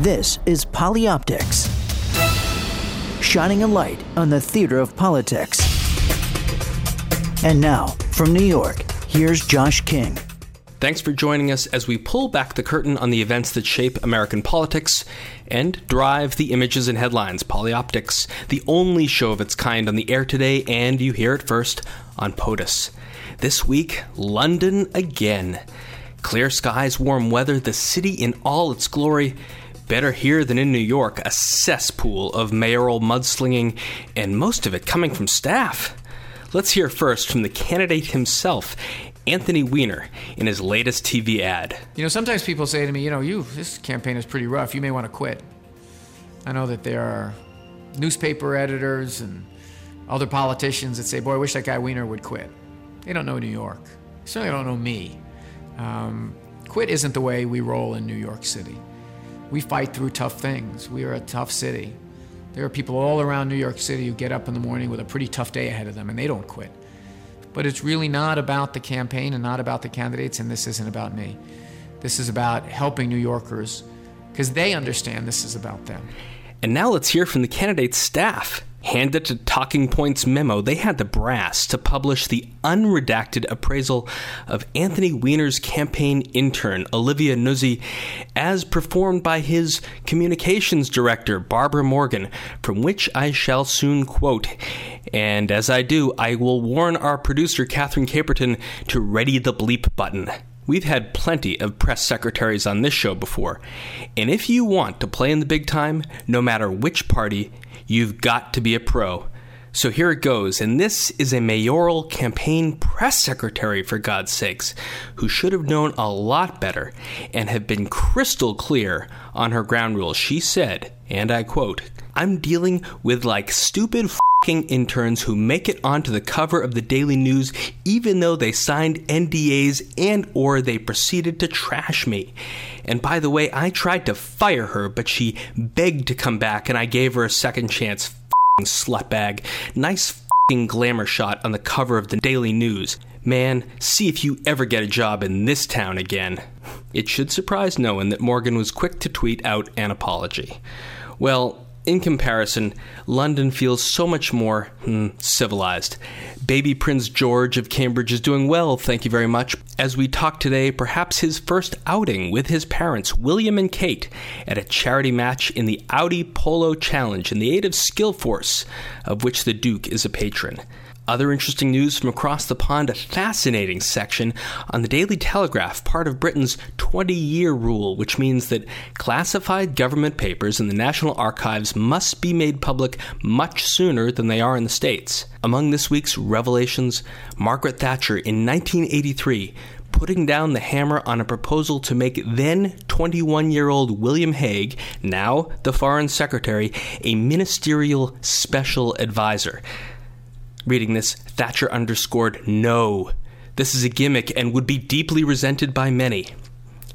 This is Polyoptics, shining a light on the theater of politics. And now, from New York, here's Josh King. Thanks for joining us as we pull back the curtain on the events that shape American politics and drive the images and headlines. Polyoptics, the only show of its kind on the air today, and you hear it first on POTUS. This week, London again. Clear skies, warm weather, the city in all its glory. Better here than in New York, a cesspool of mayoral mudslinging, and most of it coming from staff. Let's hear first from the candidate himself, Anthony Weiner, in his latest TV ad. You know, sometimes people say to me, you know, you, this campaign is pretty rough. You may want to quit. I know that there are newspaper editors and other politicians that say, boy, I wish that guy Weiner would quit. They don't know New York. Certainly don't know me. Um, quit isn't the way we roll in New York City. We fight through tough things. We are a tough city. There are people all around New York City who get up in the morning with a pretty tough day ahead of them and they don't quit. But it's really not about the campaign and not about the candidates, and this isn't about me. This is about helping New Yorkers because they understand this is about them. And now let's hear from the candidate's staff. Handed to Talking Points memo, they had the brass to publish the unredacted appraisal of Anthony Weiner's campaign intern, Olivia Nuzzi, as performed by his communications director, Barbara Morgan, from which I shall soon quote. And as I do, I will warn our producer, Katherine Caperton, to ready the bleep button. We've had plenty of press secretaries on this show before. And if you want to play in the big time, no matter which party, You've got to be a pro. So here it goes, and this is a mayoral campaign press secretary, for God's sakes, who should have known a lot better and have been crystal clear on her ground rules. She said, and I quote, I'm dealing with like stupid fing interns who make it onto the cover of the Daily News even though they signed NDAs and or they proceeded to trash me. And by the way, I tried to fire her, but she begged to come back, and I gave her a second chance. slutbag. Nice glamour shot on the cover of the Daily News. Man, see if you ever get a job in this town again. It should surprise no one that Morgan was quick to tweet out an apology. Well, in comparison, London feels so much more hmm, civilized. Baby Prince George of Cambridge is doing well, thank you very much. As we talk today, perhaps his first outing with his parents, William and Kate, at a charity match in the Audi Polo Challenge in the aid of Skillforce, of which the Duke is a patron. Other interesting news from across the pond a fascinating section on the Daily Telegraph, part of Britain's 20 year rule, which means that classified government papers in the National Archives must be made public much sooner than they are in the States. Among this week's revelations, Margaret Thatcher in 1983 putting down the hammer on a proposal to make then 21 year old William Hague, now the Foreign Secretary, a ministerial special advisor. Reading this, Thatcher underscored, No. This is a gimmick and would be deeply resented by many.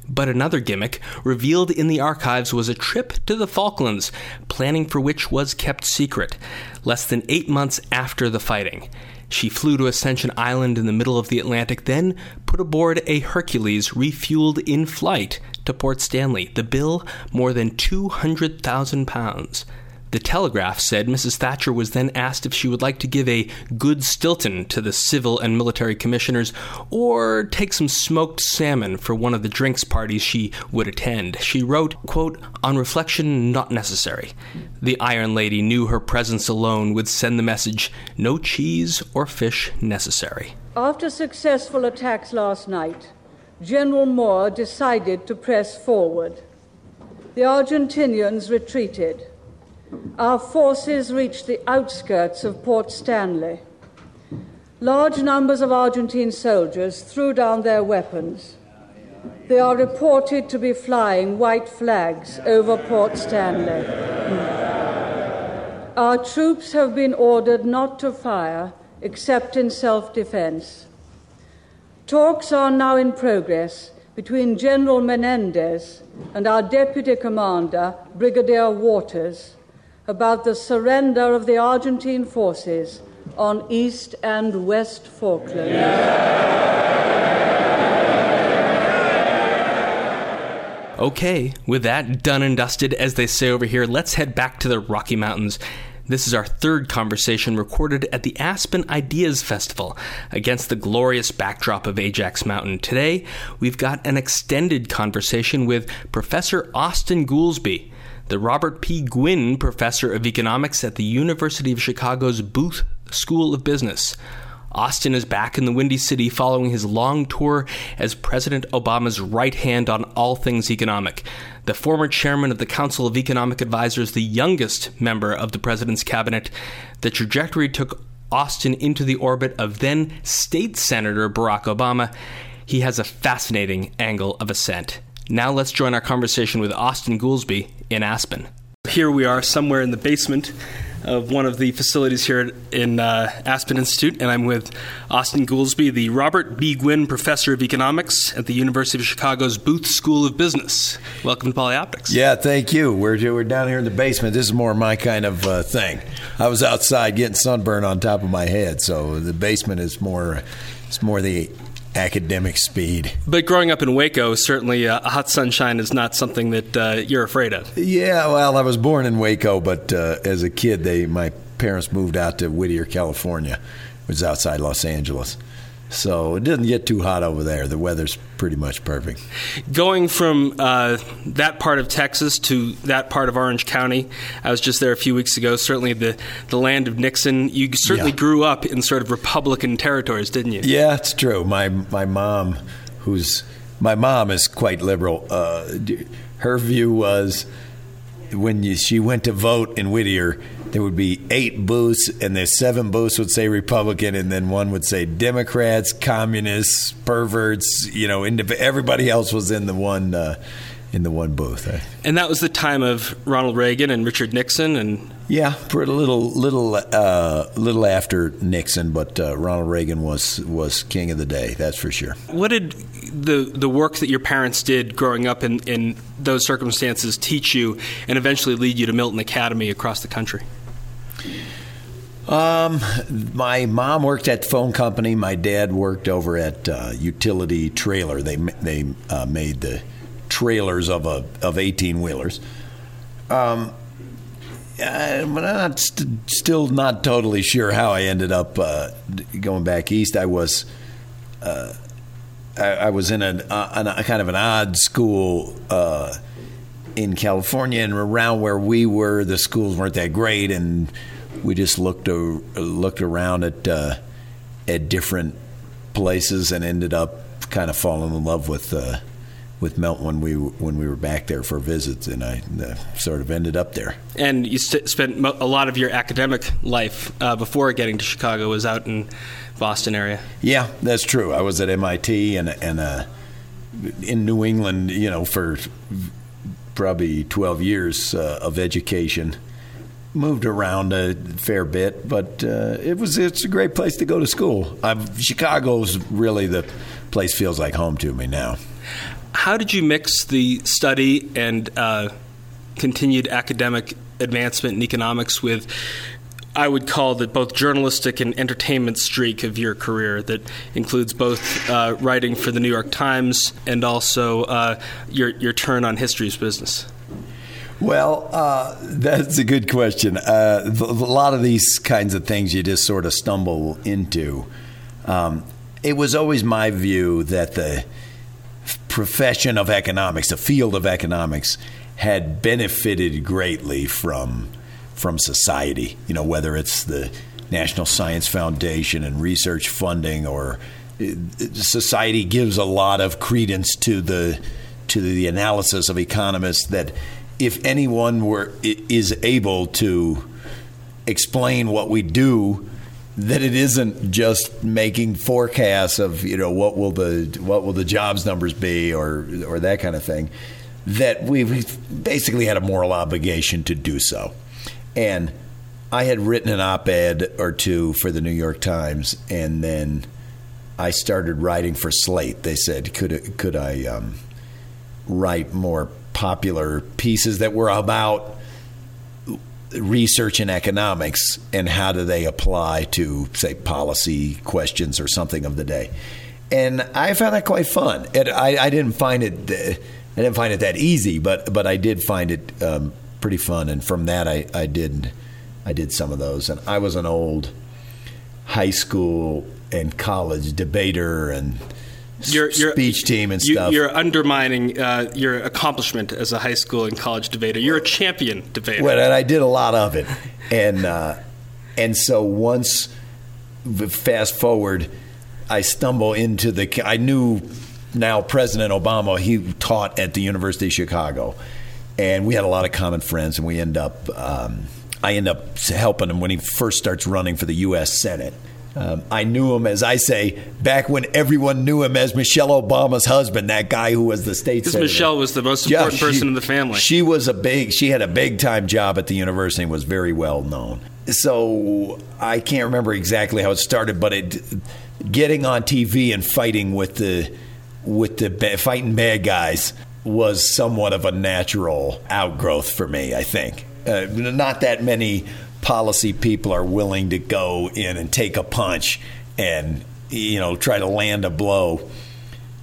But another gimmick revealed in the archives was a trip to the Falklands, planning for which was kept secret, less than eight months after the fighting. She flew to Ascension Island in the middle of the Atlantic, then put aboard a Hercules refueled in flight to Port Stanley. The bill, more than 200,000 pounds. The Telegraph said Mrs. Thatcher was then asked if she would like to give a good Stilton to the civil and military commissioners or take some smoked salmon for one of the drinks parties she would attend. She wrote, quote, On reflection, not necessary. The Iron Lady knew her presence alone would send the message no cheese or fish necessary. After successful attacks last night, General Moore decided to press forward. The Argentinians retreated our forces reached the outskirts of Port Stanley. Large numbers of Argentine soldiers threw down their weapons. They are reported to be flying white flags over Port Stanley. Our troops have been ordered not to fire except in self defense. Talks are now in progress between General Menendez and our deputy commander, Brigadier Waters about the surrender of the Argentine forces on East and West Falklands. Okay, with that done and dusted, as they say over here, let's head back to the Rocky Mountains. This is our third conversation recorded at the Aspen Ideas Festival against the glorious backdrop of Ajax Mountain. Today, we've got an extended conversation with Professor Austin Goolsbee, the Robert P. Gwinn Professor of Economics at the University of Chicago's Booth School of Business. Austin is back in the Windy City following his long tour as President Obama's right hand on all things economic. The former chairman of the Council of Economic Advisors, the youngest member of the president's cabinet, the trajectory took Austin into the orbit of then State Senator Barack Obama. He has a fascinating angle of ascent. Now let's join our conversation with Austin Goolsbee in Aspen. Here we are somewhere in the basement of one of the facilities here in uh, Aspen Institute, and I'm with Austin Goolsbee, the Robert P. Gwinn Professor of Economics at the University of Chicago's Booth School of Business. Welcome to Polyoptics. Yeah, thank you. We're, we're down here in the basement. This is more my kind of uh, thing. I was outside getting sunburn on top of my head, so the basement is more. It's more the academic speed. But growing up in Waco, certainly uh, hot sunshine is not something that uh, you're afraid of. Yeah, well, I was born in Waco, but uh, as a kid, they my parents moved out to Whittier, California, which is outside Los Angeles. So it doesn't get too hot over there. The weather's pretty much perfect. Going from uh, that part of Texas to that part of Orange County, I was just there a few weeks ago. Certainly the, the land of Nixon. You certainly yeah. grew up in sort of Republican territories, didn't you? Yeah, it's true. My my mom, who's my mom is quite liberal. Uh, her view was when you, she went to vote in Whittier there would be eight booths, and the seven booths would say Republican, and then one would say Democrats, communists, perverts. You know, everybody else was in the one uh, in the one booth. And that was the time of Ronald Reagan and Richard Nixon, and yeah, for a little little uh, little after Nixon, but uh, Ronald Reagan was was king of the day. That's for sure. What did the the work that your parents did growing up in in those circumstances teach you, and eventually lead you to Milton Academy across the country? Um, my mom worked at the phone company. My dad worked over at uh, Utility Trailer. They they uh, made the trailers of a of eighteen wheelers. Um, I'm not st- still not totally sure how I ended up uh, going back east. I was uh, I, I, was in a, a, a, kind of an odd school uh, in California, and around where we were, the schools weren't that great, and we just looked uh, looked around at uh, at different places and ended up kind of falling in love with uh, with Melt when we when we were back there for visits, and I uh, sort of ended up there. And you st- spent a lot of your academic life uh, before getting to Chicago was out in Boston area. Yeah, that's true. I was at MIT and and uh, in New England, you know, for probably 12 years of education moved around a fair bit, but uh, it was it's a great place to go to school. I've, Chicago's really the place feels like home to me now. How did you mix the study and uh, continued academic advancement in economics with? I would call the both journalistic and entertainment streak of your career that includes both uh, writing for the New York Times and also uh, your your turn on history's business. Well, uh, that's a good question. Uh, a lot of these kinds of things you just sort of stumble into. Um, it was always my view that the profession of economics, the field of economics, had benefited greatly from from society. You know, whether it's the National Science Foundation and research funding, or uh, society gives a lot of credence to the to the analysis of economists that if anyone were is able to explain what we do that it isn't just making forecasts of you know what will the what will the jobs numbers be or or that kind of thing that we've basically had a moral obligation to do so and I had written an op-ed or two for the New York Times and then I started writing for Slate they said could could I um, write more popular pieces that were about research in economics and how do they apply to, say, policy questions or something of the day. And I found that quite fun. I, I, didn't find it I didn't find it that easy, but but I did find it um, pretty fun. And from that, I, I did I did some of those. And I was an old high school and college debater and your, your, speech team and stuff. You're undermining uh, your accomplishment as a high school and college debater. You're a champion debater. Well, and I did a lot of it, and uh, and so once, fast forward, I stumble into the. I knew now President Obama. He taught at the University of Chicago, and we had a lot of common friends, and we end up. Um, I end up helping him when he first starts running for the U.S. Senate um, I knew him, as I say, back when everyone knew him as Michelle Obama's husband, that guy who was the state Because. Michelle was the most important Yeah, she- person in the family. She was a big. She had a big time job at the university and was very well known. So I can't remember exactly how it started, but it getting on TV and fighting with the with the fighting bad guys was somewhat of a natural outgrowth for me. I think uh, not that many policy people are willing to go in and take a punch and you know try to land a blow.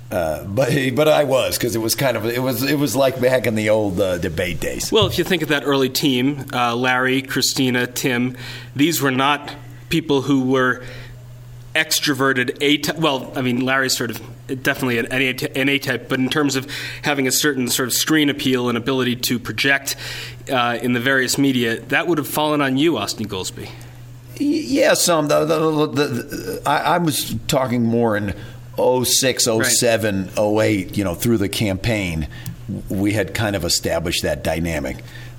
Uh, but but I was because it was kind of it was it was like back in the old uh, debate days. Well, if you think of that early team, uh, Larry, Christina, Tim, these were not people who were extroverted A. Well, I mean, Larry's sort of definitely an A, type, but in terms of having a certain sort of screen appeal and ability to project uh, in the various media, that would have fallen on you, Austin Goolsbee. Yeah, some. The, the, the, I, I was talking more in 06, 07, 08, you know, through the campaign. We had kind of established that dynamic.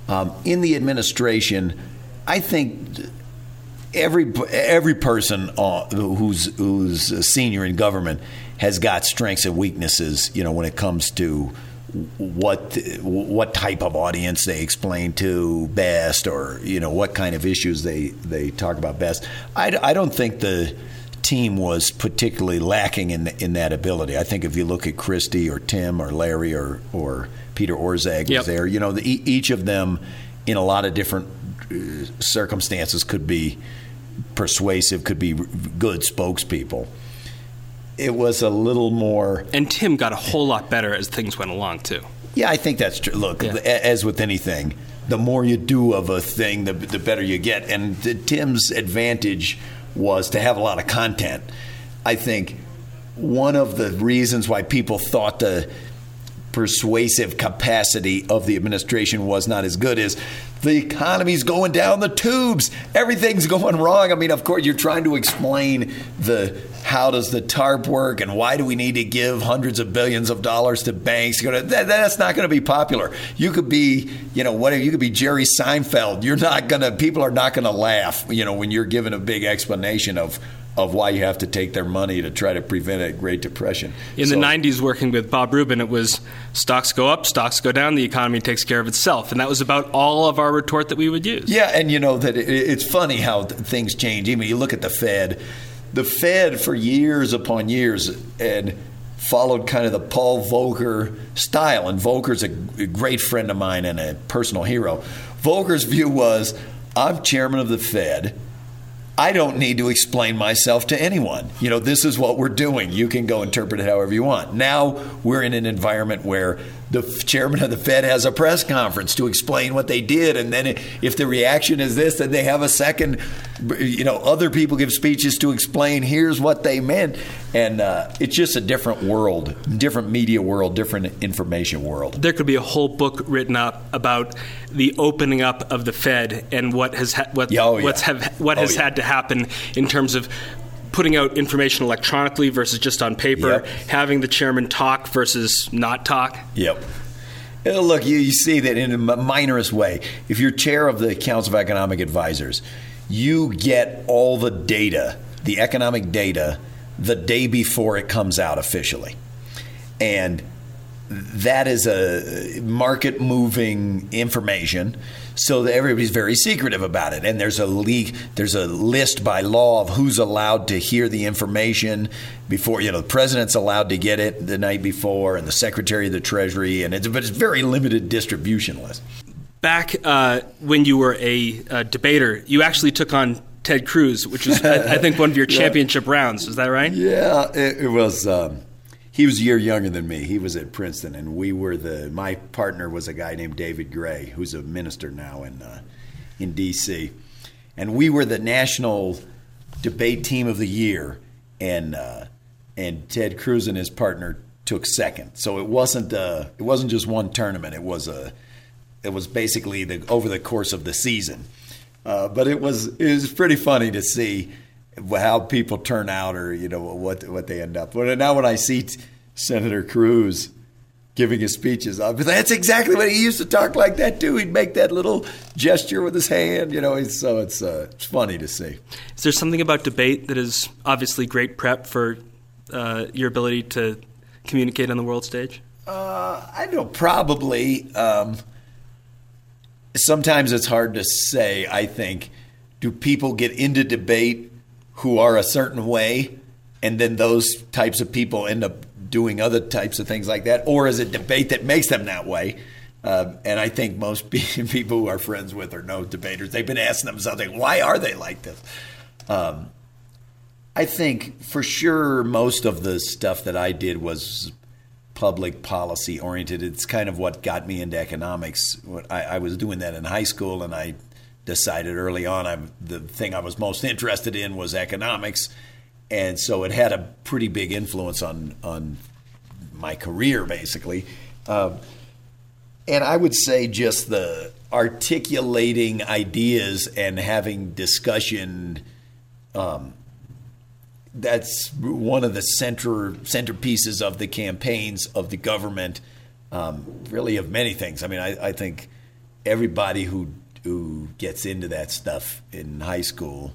Um, in the administration, I think every every person uh, who's who's a senior in government has got strengths and weaknesses. You know, when it comes to what what type of audience they explain to best, or you know what kind of issues they they talk about best. I, I don't think the team was particularly lacking in in that ability. I think if you look at Christie or Tim or Larry or or Peter Orszag Yep. was there, you know, the, each of them in a lot of different uh, circumstances could be persuasive, could be good spokespeople. It was a little more. And Tim got a whole lot better as things went along, too. Yeah, I think that's true. Look, Yeah. as with anything, the more you do of a thing, the, the better you get. And the, Tim's advantage was to have a lot of content. I think one of the reasons why people thought the persuasive capacity of the administration was not as good is the economy's going down the tubes. Everything's going wrong. I mean, of course, you're trying to explain the how does the TARP work and why do we need to give hundreds of billions of dollars to banks? That, that's not going to be popular. You could be, you know, whatever. You could be Jerry Seinfeld. You're not going to. People are not going to laugh. You know, when you're given a big explanation of of why you have to take their money to try to prevent a Great Depression. In So- the 90s, working with Bob Rubin, it was stocks go up, stocks go down, the economy takes care of itself. And that was about all of our retort that we would use. Yeah, and you know that it, it's funny how th- things change. Even you look at the Fed. The Fed for years upon years and followed kind of the Paul Volcker style, and Volcker's a, a great friend of mine and a personal hero. Volcker's view was, I'm chairman of the Fed. I don't need to explain myself to anyone. You know, this is what we're doing. You can go interpret it however you want. Now we're in an environment where the chairman of the Fed has a press conference to explain what they did, and then if the reaction is this, then they have a second. You know, other people give speeches to explain here's what they meant, and uh, it's just a different world, different media world, different information world. There could be a whole book written up about the opening up of the Fed and what has ha- what, Yeah, oh, yeah. what's have, what Oh, has yeah. had to happen in terms of putting out information electronically versus just on paper, Yep. having the chairman talk versus not talk. Yep. Uh, Look, you, you see that in a minorest way. If you're chair of the Council of Economic Advisors, you get all the data, the economic data, the day before it comes out officially. And that is a market moving information so that everybody's very secretive about it and there's a league there's a list by law of who's allowed to hear the information before you know the president's allowed to get it the night before and the secretary of the treasury and it's but it's very limited distribution list Back uh, when you were a uh, debater, you actually took on Ted Cruz, which is I, I think, one of your championship rounds. Is that right? Yeah, it, it was. Um, he was a year younger than me. He was at Princeton, and we were the. My partner was a guy named David Gray, who's a minister now in uh, in D.C. And we were the national debate team of the year, and uh, and Ted Cruz and his partner took second. So it wasn't uh, it wasn't just one tournament. It was a it was basically the over the course of the season. Uh, but it was it was pretty funny to see how people turn out or you know what what they end up. But now when I see Senator Cruz giving his speeches, uh, that's exactly what he used to talk like that too. He'd make that little gesture with his hand, you know. So it's uh, it's funny to see. Is there something about debate that is obviously great prep for uh, your ability to communicate on the world stage? Uh, I know probably. Um, sometimes it's hard to say. I think. Do people get into debate who are a certain way, and then those types of people end up doing other types of things like that, or is it debate that makes them that way? Uh, and I think most people who are friends with or know debaters, they've been asking themselves, like, why are they like this? Um, I think for sure most of the stuff that I did was public policy oriented. It's kind of what got me into economics. I, I was doing that in high school, and I decided early on I'm, the thing I was most interested in was economics, and so it had a pretty big influence on on my career, basically. Um, and I would say just the articulating ideas and having discussion. Um, that's one of the center centerpieces of the campaigns of the government, um, really of many things. I mean, I, I think everybody who who gets into that stuff in high school,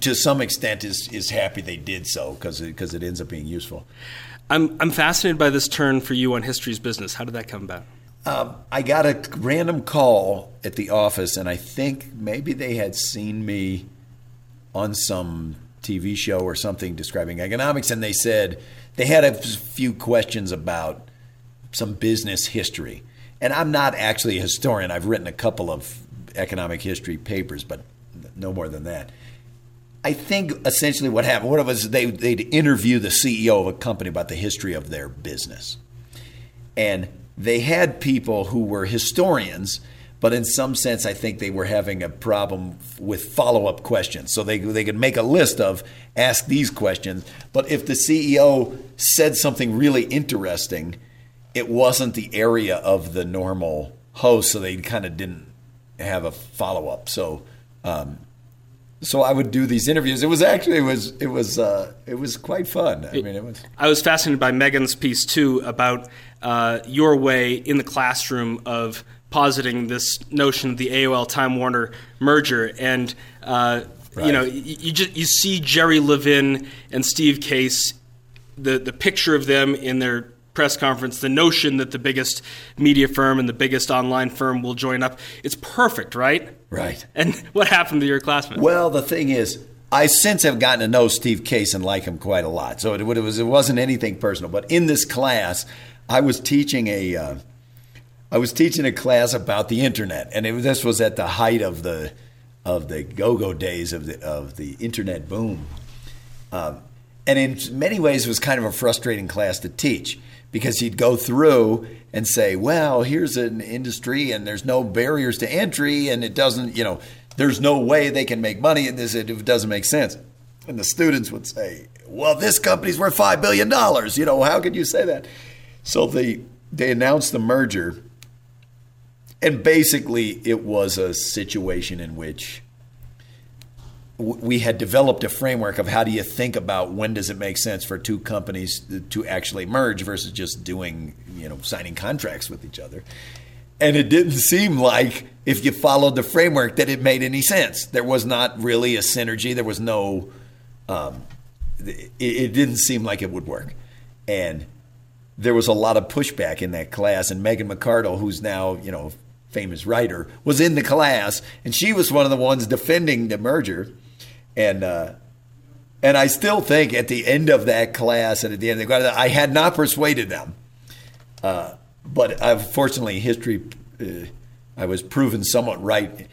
to some extent, is is happy they did so because because it, it ends up being useful. I'm I'm fascinated by this turn for you on history's business. How did that come about? Um, I got a random call at the office, and I think maybe they had seen me on some TV show or something describing economics, and they said they had a few questions about some business history. And I'm not actually a historian. I've written a couple of economic history papers, but no more than that. I think essentially what happened, what it was, they, they'd interview the CEO of a company about the history of their business. And they had people who were historians, but in some sense, I think they were having a problem with follow up questions. So they, they could make a list of ask these questions, but if the CEO said something really interesting, it wasn't the area of the normal host, so they kind of didn't have a follow up. So, um, so I would do these interviews. It was actually it was it was uh, it was quite fun. I mean, it was. I was fascinated by Megan's piece too about uh, your way in the classroom of positing this notion of the AOL Time Warner merger and. Uh, right. You know, you, you just you see Jerry Levin and Steve Case, the the picture of them in their press conference, the notion that the biggest media firm and the biggest online firm will join up. It's perfect, right? Right. And what happened to your classmates? Well, the thing is, I since have gotten to know Steve Case and like him quite a lot. So it, it was it wasn't anything personal, but in this class, I was teaching a uh, I was teaching a class about the internet, and it, this was at the height of the of the go-go days of the of the internet boom. Um, and in many ways, it was kind of a frustrating class to teach because he'd go through and say, well, here's an industry and there's no barriers to entry and it doesn't, you know, there's no way they can make money in this it doesn't make sense. And the students would say, well, this company's worth $5 billion. You know, how could you say that? So they, they announced the merger. And basically, it was a situation in which we had developed a framework of how do you think about when does it make sense for two companies to actually merge versus just doing you know signing contracts with each other. And it didn't seem like if you followed the framework that it made any sense. There was not really a synergy. There was no um, it, it didn't seem like it would work. And there was a lot of pushback in that class. And megan mcardle who's now you know famous writer was in the class and she was one of the ones defending the merger and uh, and I still think at the end of that class and at the end of the class, I had not persuaded them. Uh, but I've, fortunately, history, uh, I was proven somewhat right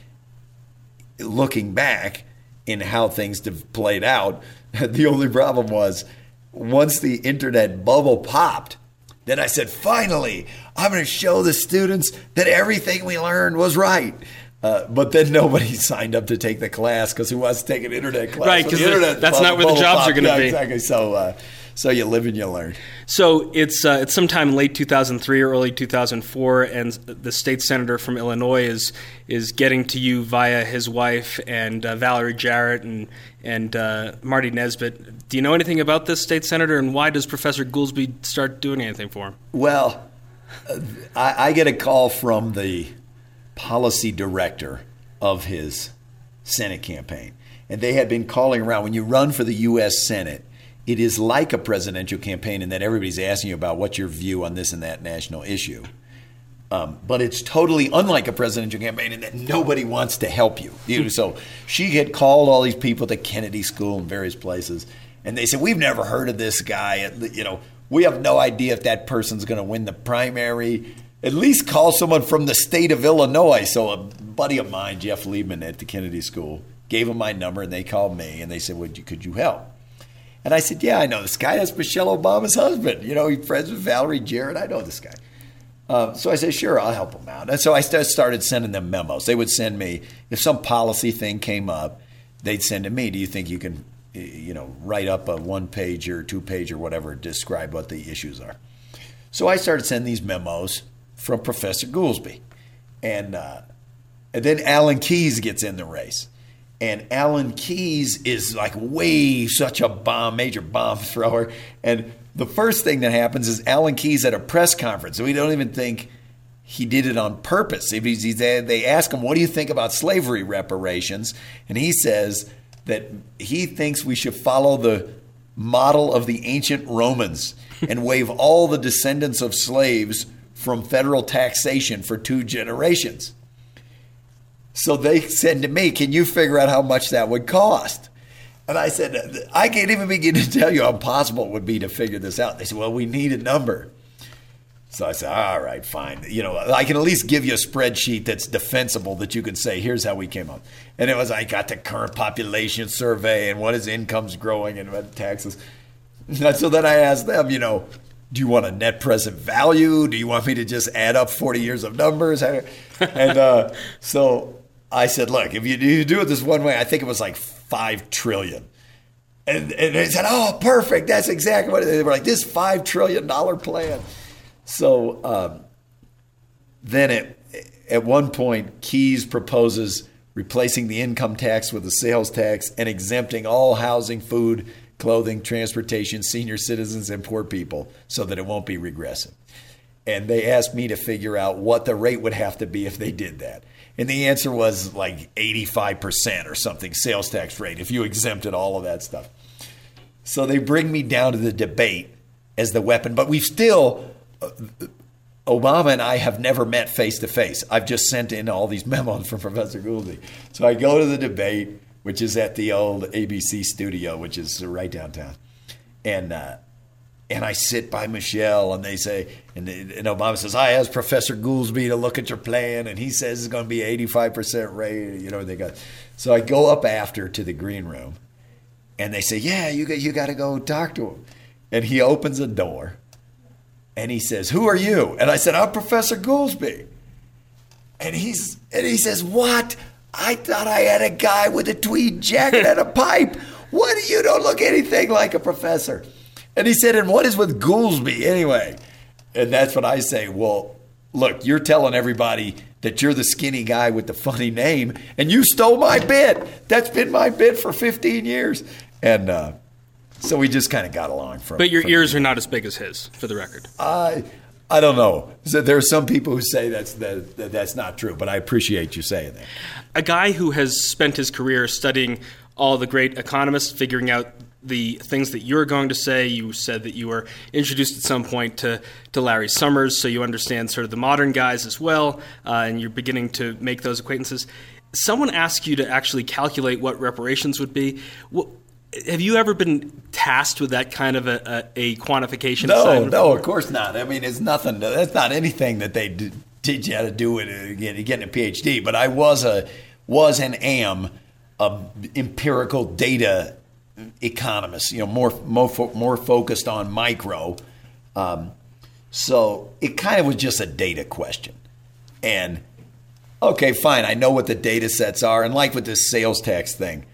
looking back in how things played out. the only problem was once the internet bubble popped, then I said, finally, I'm going to show the students that everything we learned was right. Uh, but then nobody signed up to take the class because who wants to take an internet class? Right, because that's not where the jobs are going to yeah, be. Exactly. So, uh, so you live and you learn. So it's uh, it's sometime late 2003 or early 2004, and the state senator from Illinois is is getting to you via his wife and uh, Valerie Jarrett and and uh, Marty Nesbitt. Do you know anything about this state senator, and why does Professor Goolsbee start doing anything for him? Well, I, I get a call from the policy director of his Senate campaign, and they had been calling around. When you run for the U.S. Senate it is like a presidential campaign in that everybody's asking you about what's your view on this and that national issue. Um, but it's totally unlike a presidential campaign in that nobody wants to help you. you. So she had called all these people at the Kennedy School and various places, and they said, "We've never heard of this guy. You know, we have no idea if that person's going to win the primary. At least call someone from the state of Illinois." So a buddy of mine, Jeff Liebman at the Kennedy School, gave him my number, and they called me, and they said, "Would you could you help?" And I said, Yeah, I know this guy. That's Michelle Obama's husband. You know, he's friends with Valerie Jarrett. I know this guy. Uh, so I said, Sure, I'll help him out. And so I started sending them memos. They would send me, if some policy thing came up, they'd send to me, Do you think you can, you know, write up a one page or two page or whatever, describe what the issues are? So I started sending these memos from Professor Goolsbee. And, uh, and then Alan Keyes gets in the race. And Alan Keyes is like way such a bomb, major bomb thrower. And the first thing that happens is Alan Keyes at a press conference. So we don't even think he did it on purpose. If he's, he's, they ask him, What do you think about slavery reparations? And he says that he thinks we should follow the model of the ancient Romans and waive all the descendants of slaves from federal taxation for two generations. So they said to me, Can you figure out how much that would cost? And I said, I can't even begin to tell you how impossible it would be to figure this out. They said, Well, we need a number. So I said, All right, fine. You know, I can at least give you a spreadsheet that's defensible that you can say, Here's how we came up. And it was, I got the current population survey and what is income's growing and what taxes. So then I asked them, you know, do you want a net present value? Do you want me to just add up 40 years of numbers? And uh, so I said, look, if you, you do it this one way, I think it was like five trillion. And, and they said, oh, perfect. That's exactly what they were like. This five trillion dollar plan. So um, then at at one point, Keyes proposes replacing the income tax with a sales tax and exempting all housing, food, clothing, transportation, senior citizens, and poor people, so that it won't be regressive. And they asked me to figure out what the rate would have to be if they did that. And the answer was like 85% or something sales tax rate if you exempted all of that stuff. So they bring me down to the debate as the weapon, but we've still, Obama and I have never met face to face. I've just sent in all these memos from Professor Goolsbee. So I go to the debate, which is at the old ABC studio, which is right downtown. And, uh, and I sit by Michelle, and they say, and, and Obama says, I asked Professor Goolsbee to look at your plan, and he says it's going to be 85% rate. You know, they got. So I go up after to the green room, and they say, Yeah, you got, you got to go talk to him. And he opens a door, and he says, Who are you? And I said, I'm Professor Goolsbee. And he's and he says, What? I thought I had a guy with a tweed jacket and a pipe. What? You don't look anything like a professor. And he said, And what is with Goolsbee anyway? And that's what I say. Well, look, you're telling everybody that you're the skinny guy with the funny name, and you stole my bit. That's been my bit for 15 years. And uh, so we just kind of got along from But your from ears are not as big as his, for the record. I, I don't know. So there are some people who say that's, that, that that's not true, but I appreciate you saying that. A guy who has spent his career studying all the great economists, figuring out the things that you're going to say. You said that you were introduced at some point to, to Larry Summers, so you understand sort of the modern guys as well, uh, and you're beginning to make those acquaintances. Someone asked you to actually calculate what reparations would be. What, have you ever been tasked with that kind of a, a, a quantification? No, no, of course not. I mean, it's nothing. That's not anything that they d- teach you how to do it uh, getting, a PhD. But I was a was and am a empirical data economist. you know, more more fo- more focused on micro. Um, so it kind of was just a data question, and okay, fine, I know what the data sets are, and like with this sales tax thing.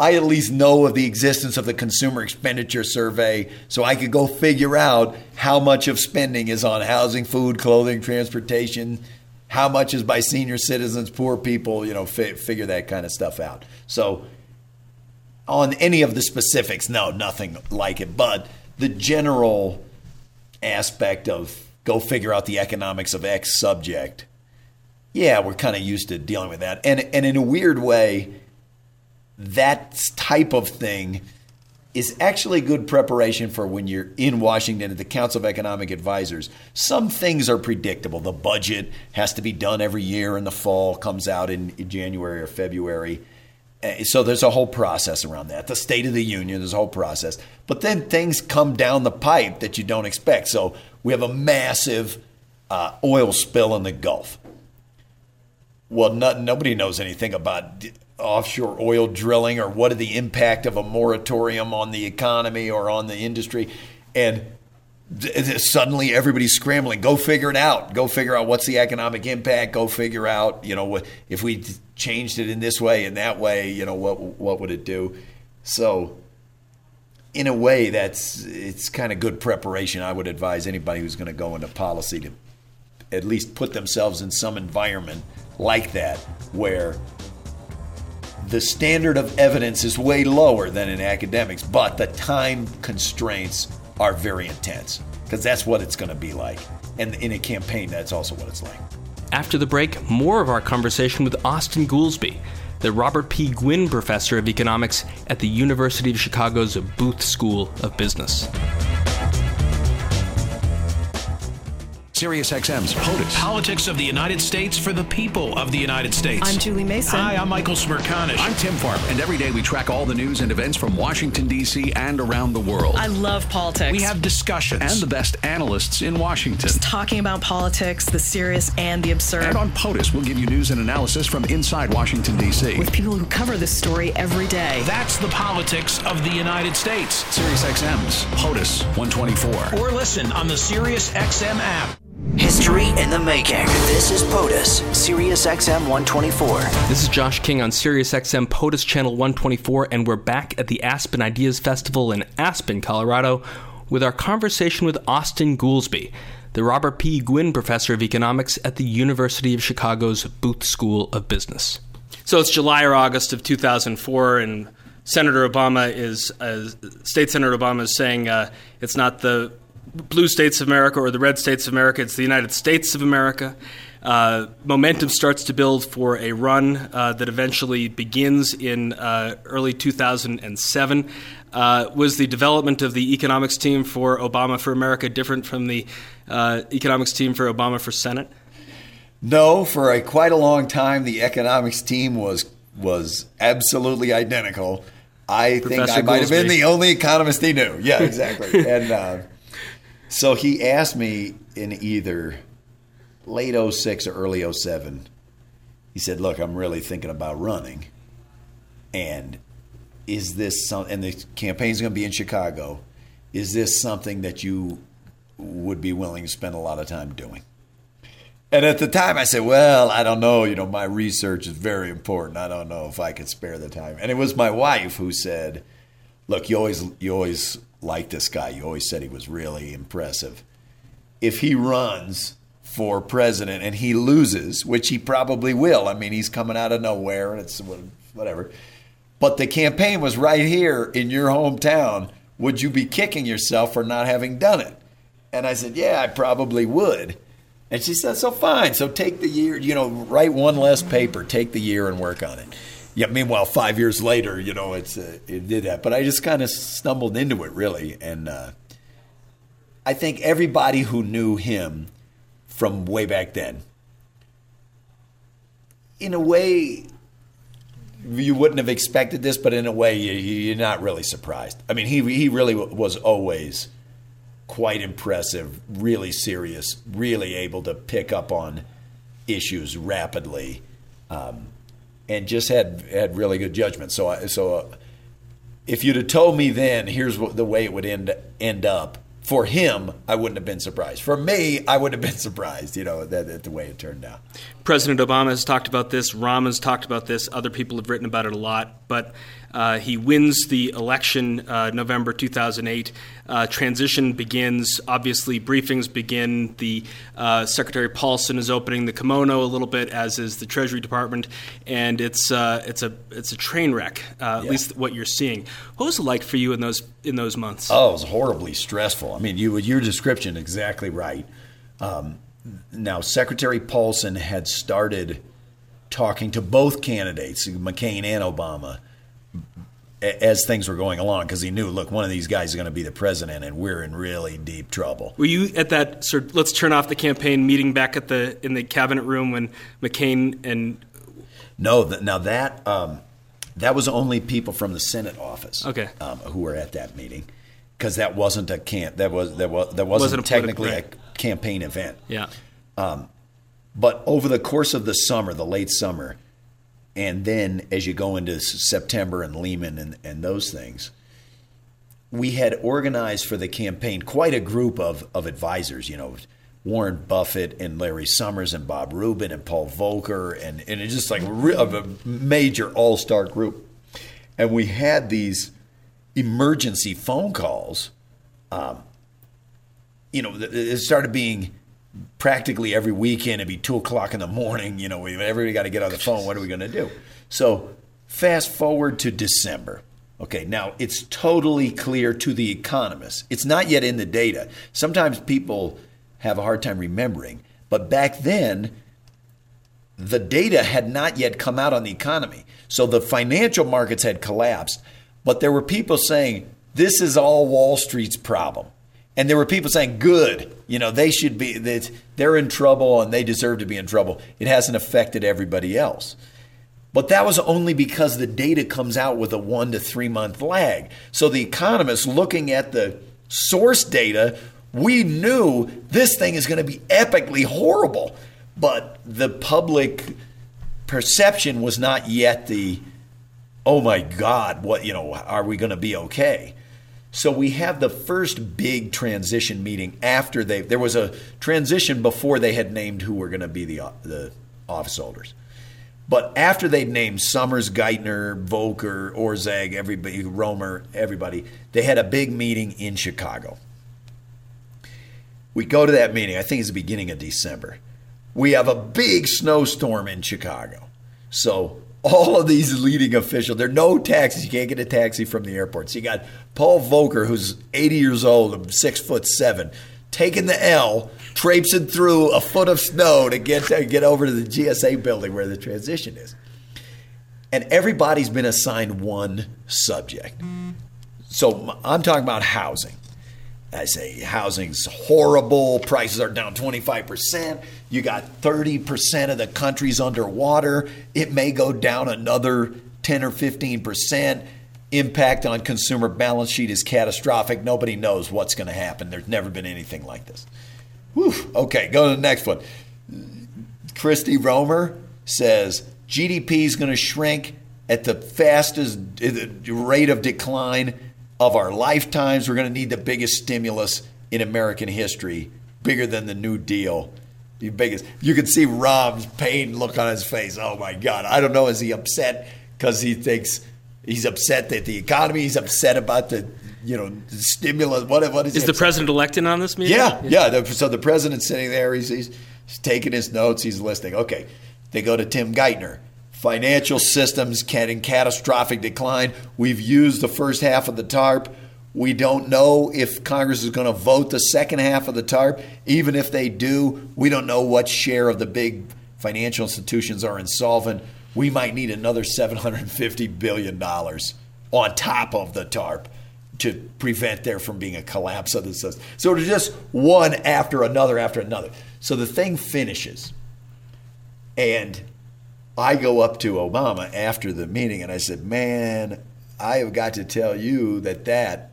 I at least know of the existence of the consumer expenditure survey, so I could go figure out how much of spending is on housing, food, clothing, transportation, how much is by senior citizens, poor people, you know, fi- figure that kind of stuff out. So, on any of the specifics, no, nothing like it. But the general aspect of go figure out the economics of X subject, yeah, we're kind of used to dealing with that. And, and in a weird way, that type of thing is actually good preparation for when you're in Washington at the Council of Economic Advisors. Some things are predictable. The budget has to be done every year in the fall, comes out in January or February. Uh, so there's a whole process around that. The State of the Union, there's a whole process. But then things come down the pipe that you don't expect. So we have a massive uh, oil spill in the Gulf. Well, not, nobody knows anything about offshore oil drilling or what are the impact of a moratorium on the economy or on the industry? And suddenly everybody's scrambling. Go figure it out. Go figure out what's the economic impact. Go figure out you know if we changed it in this way and that way you know what what would it do? So in a way that's it's kind of good preparation i would advise anybody who's going to go into policy to at least put themselves in some environment like that where the standard of evidence is way lower than in academics, but the time constraints are very intense because that's what it's going to be like. And in a campaign, that's also what it's like. After the break, more of our conversation with Austin Goolsbee, the Robert P. Gwinn Professor of Economics at the University of Chicago's Booth School of Business. SiriusXM's POTUS. Politics of the United States for the people of the United States. I'm Julie Mason. Hi, I'm Michael Smerconish. I'm Tim Farley. And every day we track all the news and events from Washington, D.C. and around the world. I love politics. We have discussions. And the best analysts in Washington. Just talking about politics, the serious and the absurd. And on POTUS, we'll give you news and analysis from inside Washington, D.C. With people who cover this story every day. That's the politics of the United States. SiriusXM's POTUS 124. Or listen on the SiriusXM app. History in the making. This is POTUS, Sirius XM 124. This is Josh King on Sirius XM POTUS Channel 124, and we're back at the Aspen Ideas Festival in Aspen, Colorado, with our conversation with Austin Goolsbee, the Robert P. Gwinn Professor of Economics at the University of Chicago's Booth School of Business. So it's July or August of 2004, and Senator Obama is, uh, State Senator Obama is saying uh, it's not the blue states of America or the red states of America. It's the United States of America. Uh, momentum starts to build for a run uh, that eventually begins in uh, early 2007. Uh, was the development of the economics team for Obama for America different from the uh, economics team for Obama for Senate? No, for a, quite a long time, the economics team was was absolutely identical. I Professor think I might have been the only economist he knew. Yeah, exactly. and uh, so he asked me in either late 06 or early 07, he said, Look, I'm really thinking about running. And is this something, and the campaign's going to be in Chicago. Is this something that you would be willing to spend a lot of time doing? And at the time, I said, "Well, I don't know. You know, my research is very important. I don't know if I could spare the time." And it was my wife who said, "Look, you always you always liked this guy. You always said he was really impressive. If he runs for president and he loses, which he probably will. I mean, he's coming out of nowhere, and it's whatever. But the campaign was right here in your hometown. Would you be kicking yourself for not having done it?" And I said, "Yeah, I probably would." And she said, "So fine. So take the year. You know, write one less paper. Take the year and work on it." Yeah. Meanwhile, five years later, you know, it's uh, it did that. But I just kind of stumbled into it really, and uh, I think everybody who knew him from way back then, in a way, you wouldn't have expected this, but in a way, you, you're not really surprised. I mean, he he really was always quite impressive, really serious, really able to pick up on issues rapidly, um, and just had had really good judgment. So, I, so uh, if you'd have told me then, here's what, the way it would end end up. For him, I wouldn't have been surprised. For me, I wouldn't have been surprised. You know that the way it turned out. President Obama has talked about this. Rahm has talked about this. Other people have written about it a lot. But uh, he wins the election uh, November 2008. Uh, transition begins. Obviously, briefings begin. The uh, Secretary Paulson is opening the kimono a little bit, as is the Treasury Department, and it's uh, it's a it's a train wreck. Uh, at least what you're seeing. What was it like for you in those in those months? Oh, it was horribly stressful. I mean, you your description exactly right. Um, now, Secretary Paulson had started talking to both candidates, McCain and Obama, as things were going along, because he knew, look, one of these guys is going to be the president, and we're in really deep trouble. Were you at that sort? Let's turn off the campaign meeting back at the in the cabinet room when McCain and No, th- now that um, that was only people from the Senate office, Okay. um, who were at that meeting, because that wasn't a camp that was that was that wasn't, Wasn't a technically a campaign event. yeah. But over the course of the summer, the late summer, and then as you go into September and Lehman and, and those things, we had organized for the campaign quite a group of, of advisors, you know, Warren Buffett and Larry Summers and Bob Rubin and Paul Volcker, and, and it's just like a, major all star group. And we had these emergency phone calls. Um, you know, it started being practically every weekend. It'd be two o'clock in the morning. You know, everybody got to get on the phone. What are we going to do? So, fast forward to December. Okay, now it's totally clear to the economists. It's not yet in the data. Sometimes people have a hard time remembering, but back then, the data had not yet come out on the economy. So the financial markets had collapsed, but there were people saying, this is all Wall Street's problem. And there were people saying, good, you know, they should be, they're in trouble and they deserve to be in trouble. It hasn't affected everybody else. But that was only because the data comes out with a one to three month lag. So the economists looking at the source data, we knew this thing is going to be epically horrible. But the public perception was not yet the, oh my God, what, you know, are we going to be okay? So we have the first big transition meeting after they, there was a transition before they had named who were going to be the, the office holders. But after they'd named Summers, Geithner, Volcker, Orszag, everybody, Romer, everybody, they had a big meeting in Chicago. We go to that meeting, I think it's the beginning of December. We have a big snowstorm in Chicago. So all of these leading officials, there are no taxis. You can't get a taxi from the airport. So you got Paul Volcker, who's 80 years old and six foot seven, taking the L, traipsing through a foot of snow to get to get over to the GSA building where the transition is. And everybody's been assigned one subject. So I'm talking about housing. I say housing's horrible. Prices are down 25%. You got 30% of the country's underwater. It may go down another 10 or 15%. Impact on consumer balance sheet is catastrophic. Nobody knows what's going to happen. There's never been anything like this. Whew. Okay, go to the next one. Christy Romer says GDP is going to shrink at the fastest rate of decline of our lifetimes. We're going to need the biggest stimulus in American history, bigger than the New Deal. The biggest. You can see Rob's pain look on his face. Oh my God! I don't know. Is he upset because he thinks he's upset that the economy? He's upset about the you know stimulus. What what is Is the president elect in on this meeting? yeah, yeah. The, so the president's sitting there. He's, he's, he's taking his notes. He's listening. Okay. They go to Tim Geithner. Financial systems can in catastrophic decline. We've used the first half of the TARP. We don't know if Congress is going to vote the second half of the TARP. Even if they do, we don't know what share of the big financial institutions are insolvent. We might need another $750 billion on top of the TARP to prevent there from being a collapse of the system. So it's just one after another after another. So the thing finishes. And I go up to Obama after the meeting and I said, Man, I have got to tell you that that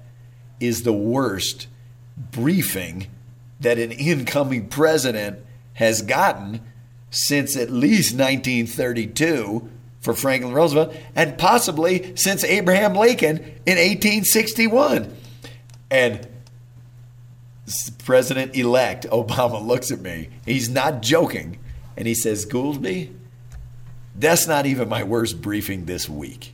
is the worst briefing that an incoming president has gotten since at least 1932 for Franklin Roosevelt and possibly since Abraham Lincoln in 1861. And President elect Obama looks at me. He's not joking. And he says, Goolsbee, that's not even my worst briefing this week.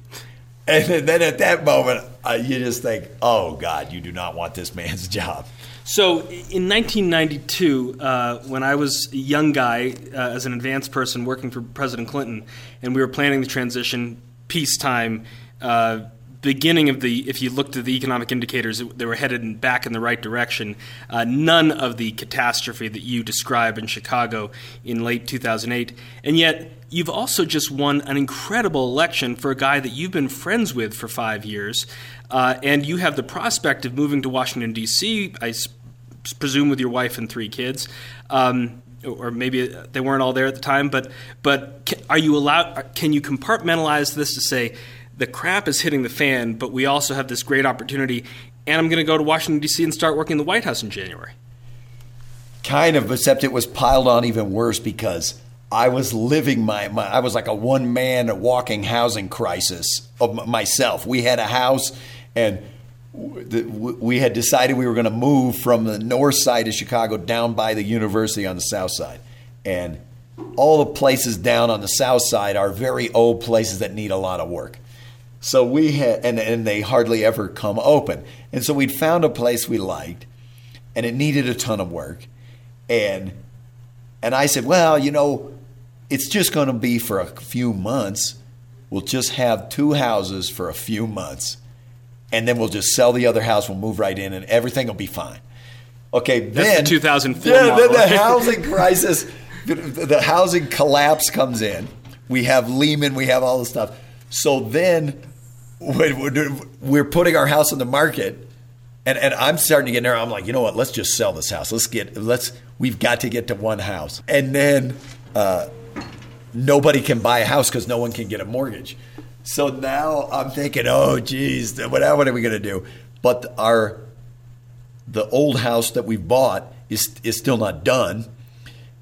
And then at that moment, uh, you just think, oh, God, you do not want this man's job. So in 1992, uh, when I was a young guy, uh, as an advanced person working for President Clinton, and we were planning the transition, peacetime, uh, beginning of the, if you looked at the economic indicators, they were headed back in the right direction. Uh, none of the catastrophe that you describe in Chicago in late 2008. And yet, you've also just won an incredible election for a guy that you've been friends with for five years. Uh, and you have the prospect of moving to Washington, D.C., I s- presume with your wife and three kids. Um, or maybe they weren't all there at the time, but but are you allowed? Can you compartmentalize this to say the crap is hitting the fan, but we also have this great opportunity, and I'm going to go to Washington D.C. and start working in the White House in January? Kind of, except it was piled on even worse because I was living my, my I was like a one man walking housing crisis of myself. We had a house and we had decided we were going to move from the north side of Chicago down by the university on the south side. And all the places down on the south side are very old places that need a lot of work. So we had, and, and they hardly ever come open. And so we'd found a place we liked, and it needed a ton of work. And and I said, well, you know, it's just going to be for a few months. We'll just have two houses for a few months, and then we'll just sell the other house. We'll move right in, and everything will be fine. Okay, That's then the 2004 yeah, model. then the housing crisis, the, the housing collapse comes in. We have Lehman, we have all this stuff. So then we're putting our house on the market and, and I'm starting to get there. I'm like, you know what? Let's just sell this house. Let's get let's we've got to get to one house. And then uh, nobody can buy a house because no one can get a mortgage. So now I'm thinking, oh geez, what, what are we going to do? But our the old house that we bought is is still not done.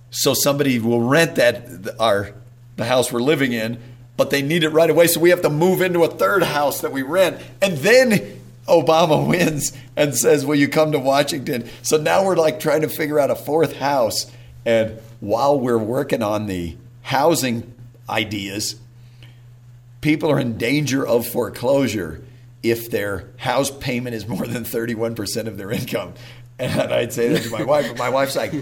So somebody will rent that our the house we're living in, but they need it right away. So we have to move into a third house that we rent, and then Obama wins and says, Will you come to Washington? So now we're like trying to figure out a fourth house. And while we're working on the housing ideas, people are in danger of foreclosure if their house payment is more than 31% of their income. And I'd say that to my wife, but my wife's like,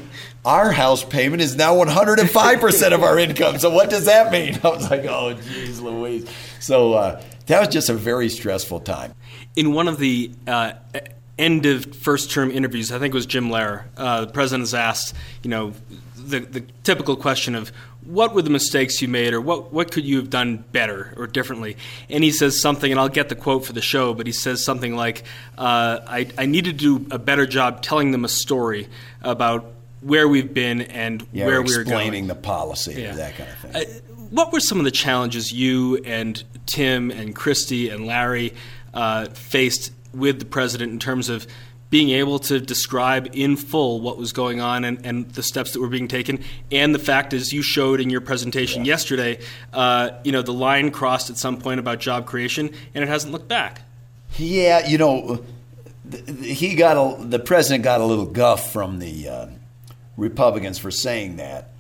Our house payment is now 105% of our income. So what does that mean? I was like, Oh, geez, Louise. So uh, that was just a very stressful time in one of the uh, end of first term interviews, I think it was Jim Lehrer, uh, the president is asked, you know, the, the typical question of what were the mistakes you made or what, what could you have done better or differently? And he says something, and I'll get the quote for the show, but he says something like, uh, I, I needed to do a better job telling them a story about where we've been and yeah, where we're going. Explaining the policy, yeah. that kind of thing. Uh, what were some of the challenges you and Tim and Christy and Larry uh, faced with the president in terms of being able to describe in full what was going on and, and, the steps that were being taken, and the fact, as you showed in your presentation yeah. yesterday, uh, you know, the line crossed at some point about job creation, and it hasn't looked back. Yeah, you know, he got a, the president got a little guff from the uh, Republicans for saying that,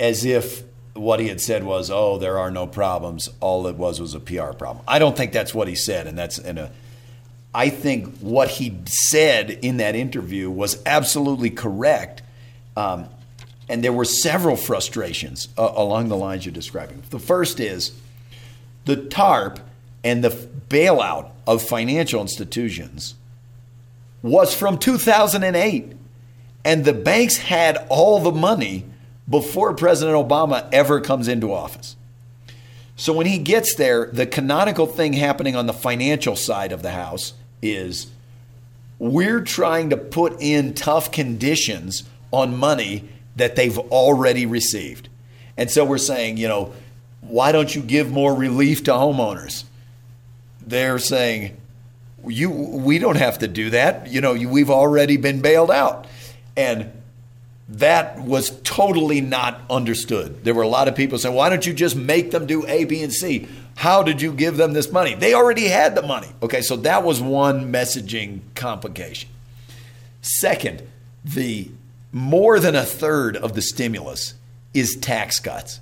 as if what he had said was, "Oh, there are no problems. All it was was a PR problem." I don't think that's what he said, and that's in a. I think what he said in that interview was absolutely correct, um, and there were several frustrations uh, along the lines you're describing. The first is the TARP and the bailout of financial institutions was from 2008, and the banks had all the money before President Obama ever comes into office. So when he gets there, the canonical thing happening on the financial side of the house is we're trying to put in tough conditions on money that they've already received. And so we're saying, you know, why don't you give more relief to homeowners? They're saying, you we don't have to do that. You know, we've already been bailed out. And that was totally not understood. There were a lot of people saying, why don't you just make them do A, B, and C? How did you give them this money? They already had the money. Okay, so that was one messaging complication. Second, the more than a third of the stimulus is tax cuts,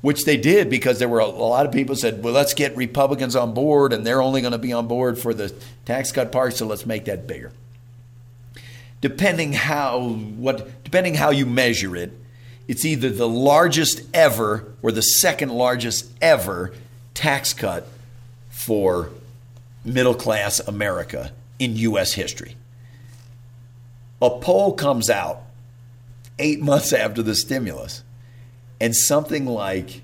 which they did because there were a, lot of people said, well, let's get Republicans on board, and they're only going to be on board for the tax cut part, so let's make that bigger. Depending how what depending how you measure it, it's either the largest ever or the second largest ever tax cut for middle class America in U.S. history. A poll comes out eight months after the stimulus, and something like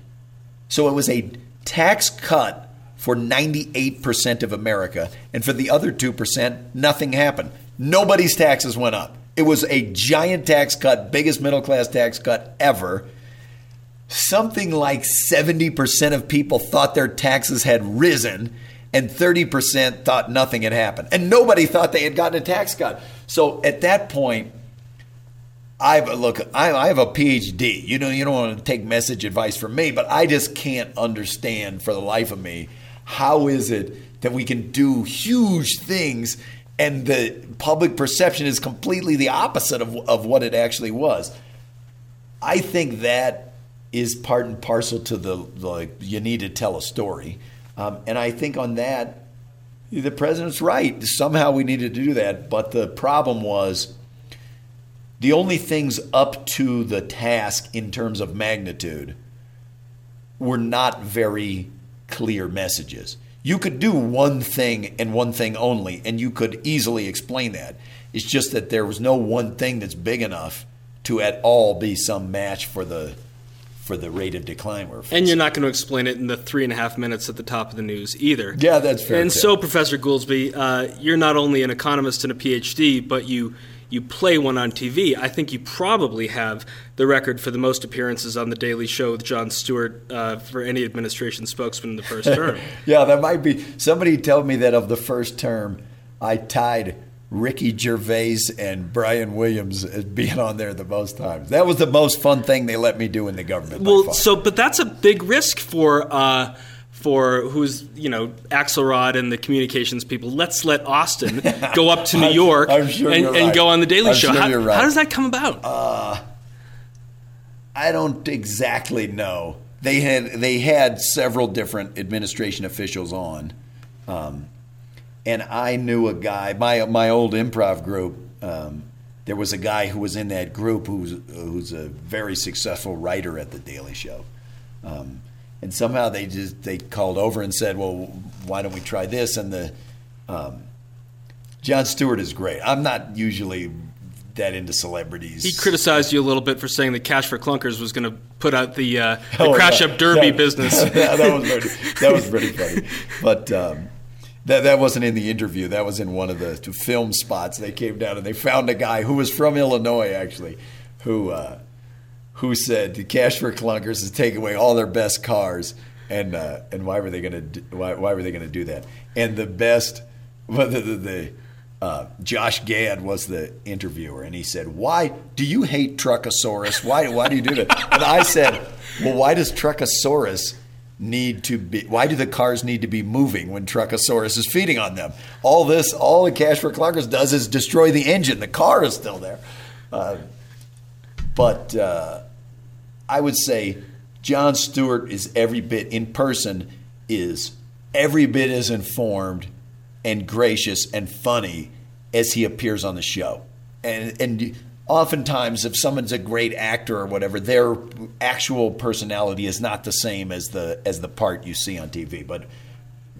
so it was a tax cut for 98% of America, and for the other 2%, nothing happened. Nobody's taxes went up. It was a giant tax cut, biggest middle class tax cut ever. Something like 70% of people thought their taxes had risen, and 30% thought nothing had happened. And nobody thought they had gotten a tax cut. So at that point, I've look. I, I, have a PhD. You know, you don't want to take message advice from me, but I just can't understand for the life of me how is it that we can do huge things and the public perception is completely the opposite of, of what it actually was. I think that is part and parcel to the you need to tell a story, um, and I think on that the president's right. Somehow we needed to do that, but the problem was the only things up to the task in terms of magnitude were not very clear messages. You could do one thing and one thing only, and you could easily explain that. It's just that there was no one thing that's big enough to at all be some match for the for the rate of decline we're facing. And you're not going to explain it in the three and a half minutes at the top of the news either. Yeah, that's fair. And too. so, Professor Goolsbee, uh, you're not only an economist and a PhD, but you you play one on TV, I think you probably have the record for the most appearances on The Daily Show with Jon Stewart uh, for any administration spokesman in the first term. yeah, that might be. Somebody told me that of the first term, I tied Ricky Gervais and Brian Williams as being on there the most times. That was the most fun thing they let me do in the government. Well, so, but that's a big risk for. Uh, for who's you know Axelrod and the communications people. Let's let Austin go up to New York sure and, right. and, go on the Daily I'm Show. Sure how, right. how, does that come about? Uh, I don't exactly know. They had they had several different administration officials on, um, and I knew a guy. My my old improv group. Um, there was a guy who was in that group who's who's a very successful writer at the Daily Show. Um, and somehow they just they called over and said, "Well, why don't we try this?" And the um, Jon Stewart is great. I'm not usually that into celebrities. He criticized you a little bit for saying that Cash for Clunkers was going to put out the, uh, the oh, Crash Up Derby yeah, business. yeah, that was pretty, that was pretty funny, but. Um, that, that wasn't in the interview. That was in one of the film spots. They came down and they found a guy who was from Illinois, actually, who uh, who said the cash for clunkers is take away all their best cars, and uh, and why were they going to why, why were they to do that? And the best, the, the, the uh, Josh Gad was the interviewer, and he said, "Why do you hate Truckosaurus? Why why do you do that?" And I said, "Well, why does Truckosaurus?" need to be why do the cars need to be moving when Truckosaurus is feeding on them? All this, all the Cash for Clunkers does is destroy the engine. The car is still there. Uh, but uh, I would say Jon Stewart is every bit in person is every bit as informed and gracious and funny as he appears on the show. And and oftentimes if someone's a great actor or whatever, their actual personality is not the same as the as the part you see on TV. But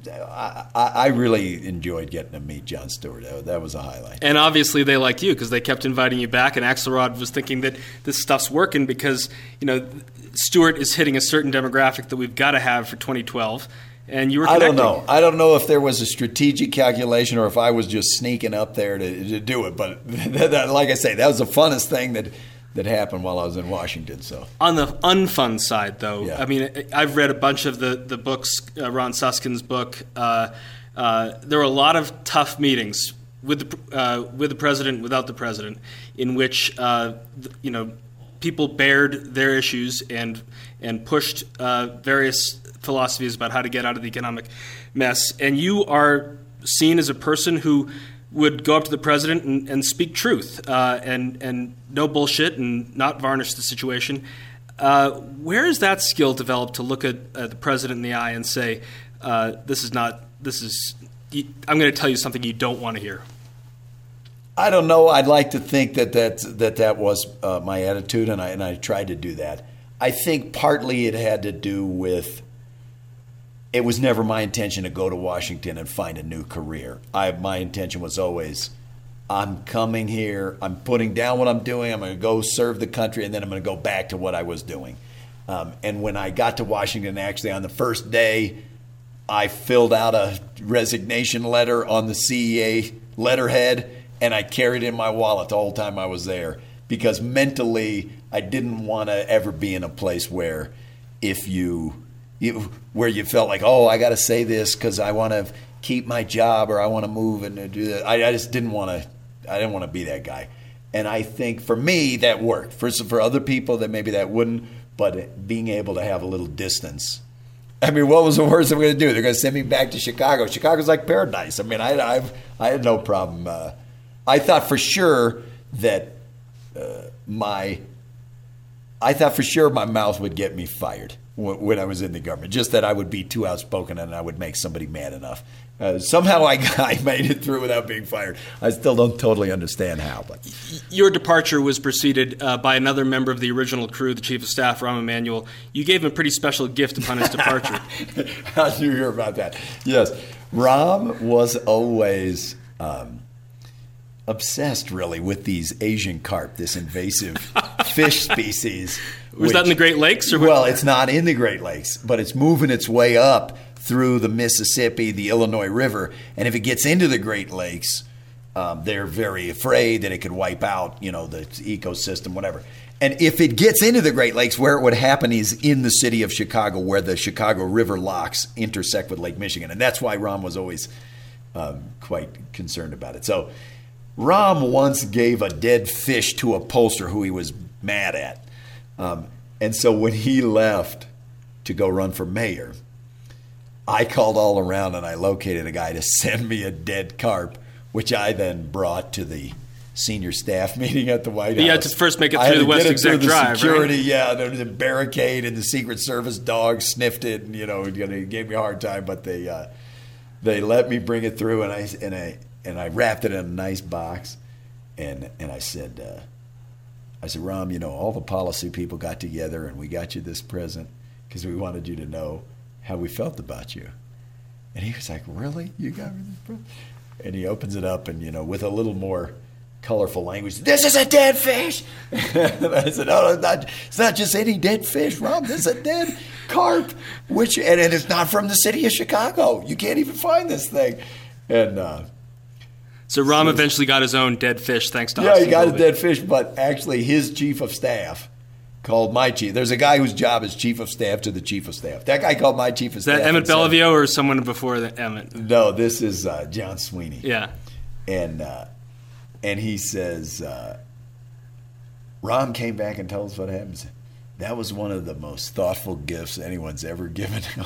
I, I, really enjoyed getting to meet Jon Stewart. That was a highlight. And obviously, they liked you because they kept inviting you back. And Axelrod was thinking that this stuff's working because you know Stewart is hitting a certain demographic that we've got to have for 2012. And you were. Connecting. I don't know. I don't know if there was a strategic calculation or if I was just sneaking up there to, to do it. But like I say, that was the funnest thing that that happened while I was in Washington. So on the unfun side, though, yeah. I mean, I've read a bunch of the the books, uh, Ron Suskind's book. Uh, uh, there were a lot of tough meetings with the uh, with the president, without the president, in which uh, you know people bared their issues and and pushed uh, various philosophies about how to get out of the economic mess. And you are seen as a person who would go up to the president and, and speak truth uh, and and no bullshit and not varnish the situation. Uh, where is that skill developed to look at, the president in the eye and say, uh, "This is not. This is. I'm going to tell you something you don't want to hear." I don't know. I'd like to think that that that, that was uh, my attitude, and I and I tried to do that. I think partly it had to do with it was never my intention to go to Washington and find a new career. I my intention was always I'm coming here, I'm putting down what I'm doing, I'm going to go serve the country, and then I'm going to go back to what I was doing. Um, and when I got to Washington, actually on the first day, I filled out a resignation letter on the CEA letterhead, and I carried it in my wallet the whole time I was there because mentally I didn't want to ever be in a place where if you, you where you felt like oh I got to say this because I want to keep my job or I want to move and do that. I, I just didn't want to. I didn't want to be that guy. And I think for me that worked. For for other people that maybe that wouldn't, but being able to have a little distance. I mean, what was the worst they're going to do? They're going to send me back to Chicago. Chicago's like paradise. I mean, I I've, I had no problem. Uh, I thought for sure that uh, my I thought for sure my mouth would get me fired when, when I was in the government. Just that I would be too outspoken and I would make somebody mad enough. Uh, somehow I, I made it through without being fired. I still don't totally understand how, but Your departure was preceded uh, by another member of the original crew, the chief of staff, Rahm Emanuel. You gave him a pretty special gift upon his departure. How did you hear about that? Yes, Rahm was always um, obsessed, really, with these Asian carp, this invasive fish species. Was that in the Great Lakes, or well, it's not in the Great Lakes, but it's moving its way up through the Mississippi, the Illinois River, and if it gets into the Great Lakes, um, they're very afraid that it could wipe out, you know, the ecosystem, whatever. And if it gets into the Great Lakes, where it would happen is in the city of Chicago, where the Chicago River locks intersect with Lake Michigan, and that's why Rahm was always um, quite concerned about it. So, Rahm once gave a dead fish to a pollster who he was mad at, um, and so when he left to go run for mayor, I called all around and I located a guy to send me a dead carp, which I then brought to the senior staff meeting at the White House. You had to first make it through the West get it Exec through the Drive, right? Security, yeah, the, the barricade and the Secret Service dog sniffed it, and you know, gave me a hard time, but they uh, they let me bring it through, and I and I and I wrapped it in a nice box, and and I said. Uh, I said, Rahm, you know, all the policy people got together and we got you this present because we wanted you to know how we felt about you. And he was like, Really? You got me this present? And he opens it up and, you know, with a little more colorful language, This is a dead fish. I said, No, it's not, it's not just any dead fish, Rahm. This is a dead carp, which, and, and it's not from the city of Chicago. You can't even find this thing. And, uh, So Rahm eventually got his own dead fish thanks to yeah, Austin he got a dead fish, but actually his chief of staff called my chief. There's a guy whose job is chief of staff to the chief of staff. That guy called my chief of Is staff. that Emmett Beliveau or someone before the Emmett? No, this is uh, John Sweeney. Yeah. And uh, and he says, uh, Rahm came back and told us what happened. That was one of the most thoughtful gifts anyone's ever given him.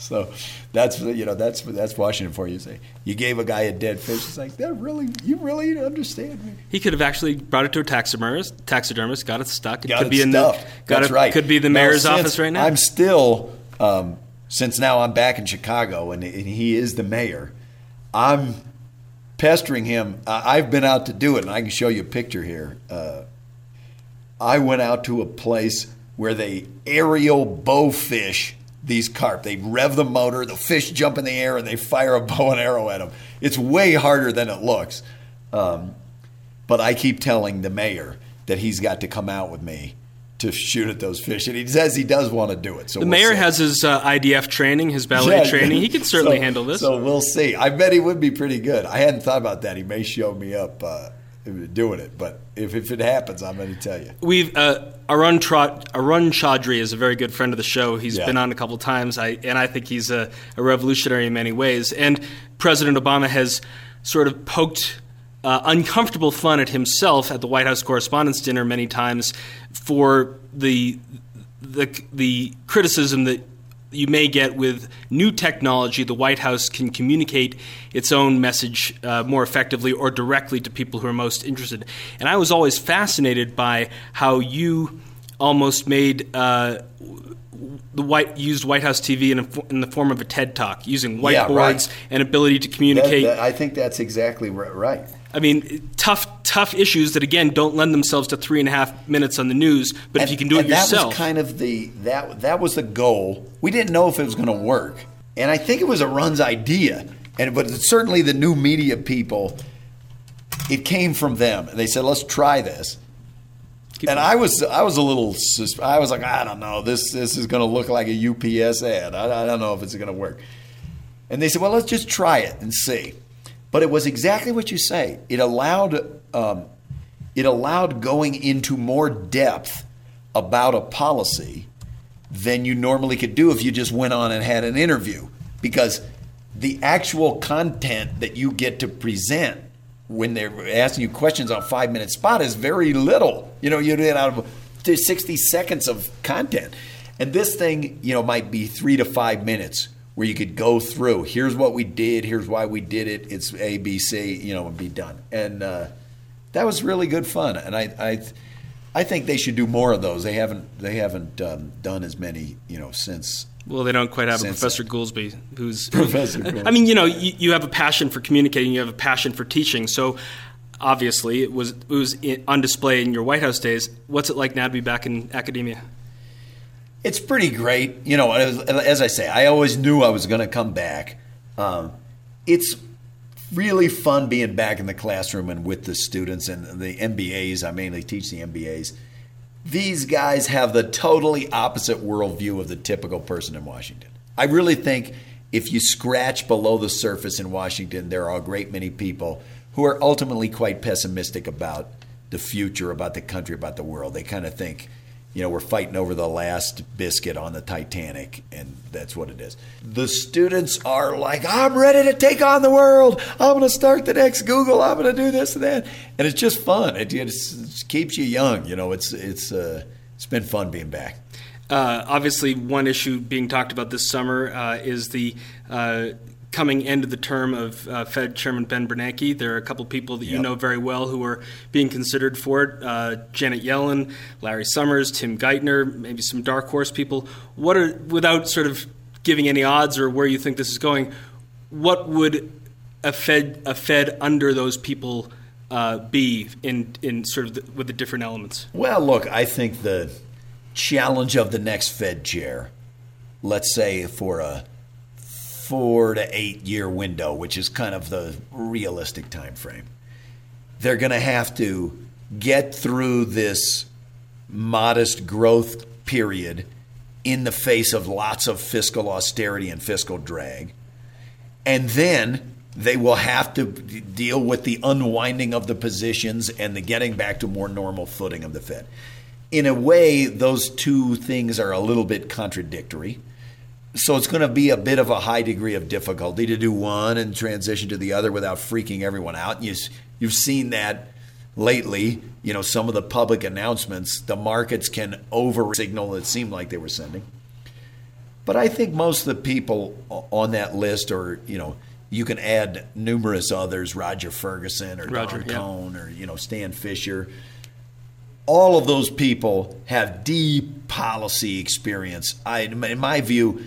So that's you know that's that's Washington for you. Say you gave a guy a dead fish. It's like that really you really understand me. He could have actually brought it to a taxidermist, taxidermist, got it stuck. It got could it be in the got That's it, right. Could be the Now, mayor's office right now. I'm still um, since now I'm back in Chicago and, and he is the mayor. I'm pestering him. I, I've been out to do it, and I can show you a picture here. Uh, I went out to a place where they aerial bow fish these carp. They rev the motor, the fish jump in the air, and they fire a bow and arrow at them. It's way harder than it looks. Um, but I keep telling the mayor that he's got to come out with me to shoot at those fish, and he says he does want to do it. So the we'll mayor see. has his uh, IDF training, his ballet Yeah, training. He can certainly so- handle this. So we'll see. I bet he would be pretty good. I hadn't thought about that. He may show me up uh, doing it, but if, if it happens, I'm going to tell you. We've uh, Arun, Tra- Arun Chaudhary is a very good friend of the show. He's Yeah. been on a couple times, I, and I think he's a, a revolutionary in many ways. And President Obama has sort of poked uh, uncomfortable fun at himself at the White House Correspondents' Dinner many times for the the the criticism that you may get with new technology, the White House can communicate its own message uh, more effectively or directly to people who are most interested. And I was always fascinated by how you almost made uh, the white used White House TV in, a, in, the form of a TED Talk, using whiteboards yeah, right. and ability to communicate. That, that, I think that's exactly right. I mean, tough, tough issues that again don't lend themselves to three and a half minutes on the news. But and, if you can do it that yourself, that was kind of the that that was the goal. We didn't know if it was going to work, and I think it was Arun's idea. And but certainly the new media people, it came from them. They said, "Let's try this." Keep and I was I was a little I was like I don't know this this is going to look like a UPS ad. I, I don't know if it's going to work. And they said, "Well, let's just try it and see." But it was exactly what you say. It allowed um, it allowed going into more depth about a policy than you normally could do if you just went on and had an interview because the actual content that you get to present when they're asking you questions on five minute spot is very little. You know, you get out of 60 seconds of content. And this thing, you know, might be three to five minutes where you could go through. Here's what we did. Here's why we did it. It's A, B, C. You know, and be done. And uh, that was really good fun. And I, I, I think they should do more of those. They haven't, they haven't um, done as many, you know, since. Well, they don't quite have a Professor Goolsbee, who's. Professor. Goolsbee. I mean, you know, you, you have a passion for communicating. You have a passion for teaching. So obviously it was it was on display in your White House days. What's it like now to be back in academia? It's pretty great. You know, as, as I say, I always knew I was going to come back. Um, it's really fun being back in the classroom and with the students and the MBAs. I mainly teach the MBAs. These guys have the totally opposite worldview of the typical person in Washington. I really think if you scratch below the surface in Washington, there are a great many people who are ultimately quite pessimistic about the future, about the country, about the world. They kind of think, you know, we're fighting over the last biscuit on the Titanic, and that's what it is. The students are like, I'm ready to take on the world. I'm going to start the next Google. I'm going to do this and that, and it's just fun. It, it keeps you young. You know, it's it's uh, it's been fun being back. Uh, obviously, one issue being talked about this summer uh, is the uh, coming end of the term of uh, Fed Chairman Ben Bernanke. There are a couple people that yep. you know very well who are being considered for it: uh, Janet Yellen, Larry Summers, Tim Geithner, maybe some dark horse people. What are without sort of giving any odds or where you think this is going? What would a Fed a Fed under those people uh, be in in sort of the, with the different elements? Well, look, I think the challenge of the next Fed chair, let's say for a four to eight year window, which is kind of the realistic time frame. They're going to have to get through this modest growth period in the face of lots of fiscal austerity and fiscal drag. And then they will have to deal with the unwinding of the positions and the getting back to more normal footing of the Fed. In a way, those two things are a little bit contradictory so it's going to be a bit of a high degree of difficulty to do one and transition to the other without freaking everyone out. You, you've seen that lately. You know, some of the public announcements, the markets can over signal it seemed like they were sending. But I think most of the people on that list, or you know, you can add numerous others, Roger Ferguson or Roger, Don yeah. Kohn or you know Stan Fischer. All of those people have deep policy experience. I, in my view,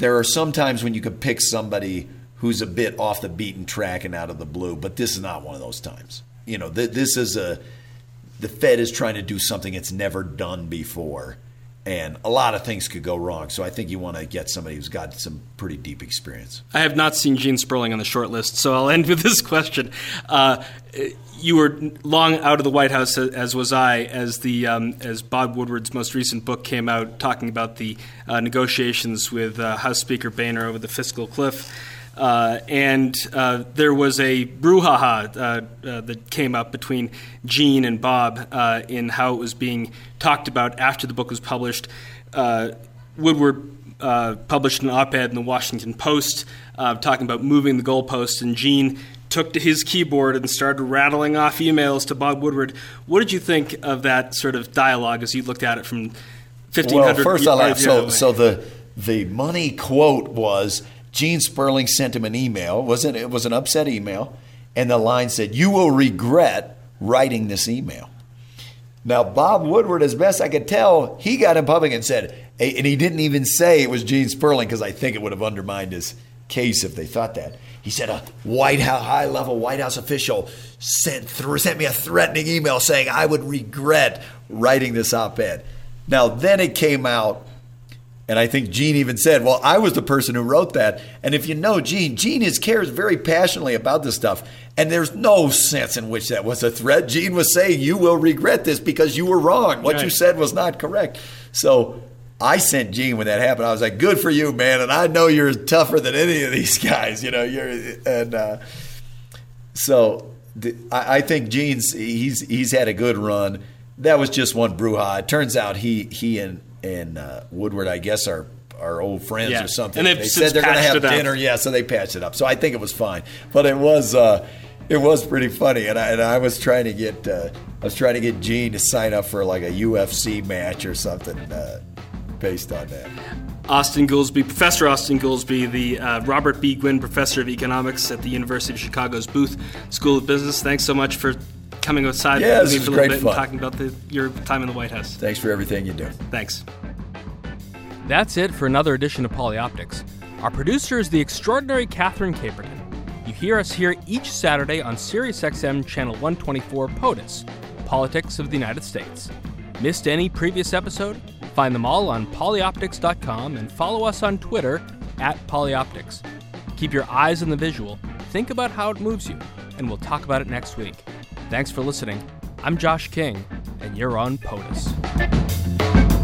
there are some times when you can pick somebody who's a bit off the beaten track and out of the blue, but this is not one of those times. You know, th- this is a the Fed is trying to do something it's never done before, and a lot of things could go wrong. So I think you want to get somebody who's got some pretty deep experience. I have not seen Gene Sperling on the short list, so I'll end with this question. Uh, you were long out of the White House, as was I, as the um, as Bob Woodward's most recent book came out, talking about the uh, negotiations with uh, House Speaker Boehner over the fiscal cliff. Uh, and uh, there was a brouhaha uh, uh, that came up between Gene and Bob in how it was being talked about after the book was published. Woodward uh, published an op ed in the Washington Post uh, talking about moving the goalposts, and Gene took to his keyboard and started rattling off emails to Bob Woodward. What did you think of that sort of dialogue as you looked at it from 1500 Well, first I laughed. yards the So, so the the money quote was Gene Sperling sent him an email. wasn't It was an upset email, and the line said, "You will regret writing this email." Now, Bob Woodward, as best I could tell, he got in public and said, and he didn't even say it was Gene Sperling because I think it would have undermined his case if they thought that. He said a White House, high level White House official sent th- sent me a threatening email saying I would regret writing this op-ed. Now, then it came out and I think Gene even said, Well, I was the person who wrote that. And if you know Gene, Gene is cares very passionately about this stuff. And there's no sense in which that was a threat. Gene was saying, You will regret this because you were wrong. What you said was not correct. So I sent Gene when that happened. I was like, Good for you, man. And I know you're tougher than any of these guys. You know, you're and uh, so the, I, I think Gene's he's he's had a good run. That was just one brouhaha. It turns out he he and and uh, Woodward, I guess, are are old friends Yeah. or something. And they said they're going to have up. dinner. Yeah, so they patched it up. So I think it was fine. But it was uh, it was pretty funny, and I and I was trying to get uh, I was trying to get Gene to sign up for like a UFC match or something uh, based on that. Austin Goolsbee, Professor Austin Goolsbee, the uh, Robert P. Gwinn Professor of Economics at the University of Chicago's Booth School of Business. Thanks so much for coming outside Yeah, with this me for a little great bit fun. and talking about the, your time in the White House. Thanks for everything you do. Thanks. That's it for another edition of Polioptics. Our producer is the extraordinary Catherine Caperton. You hear us here each Saturday on SiriusXM Channel 124 POTUS, Politics of the United States. Missed any previous episode? Find them all on polioptics.com and follow us on Twitter at polioptics. Keep your eyes on the visual, think about how it moves you, and we'll talk about it next week. Thanks for listening. I'm Josh King, and you're on POTUS.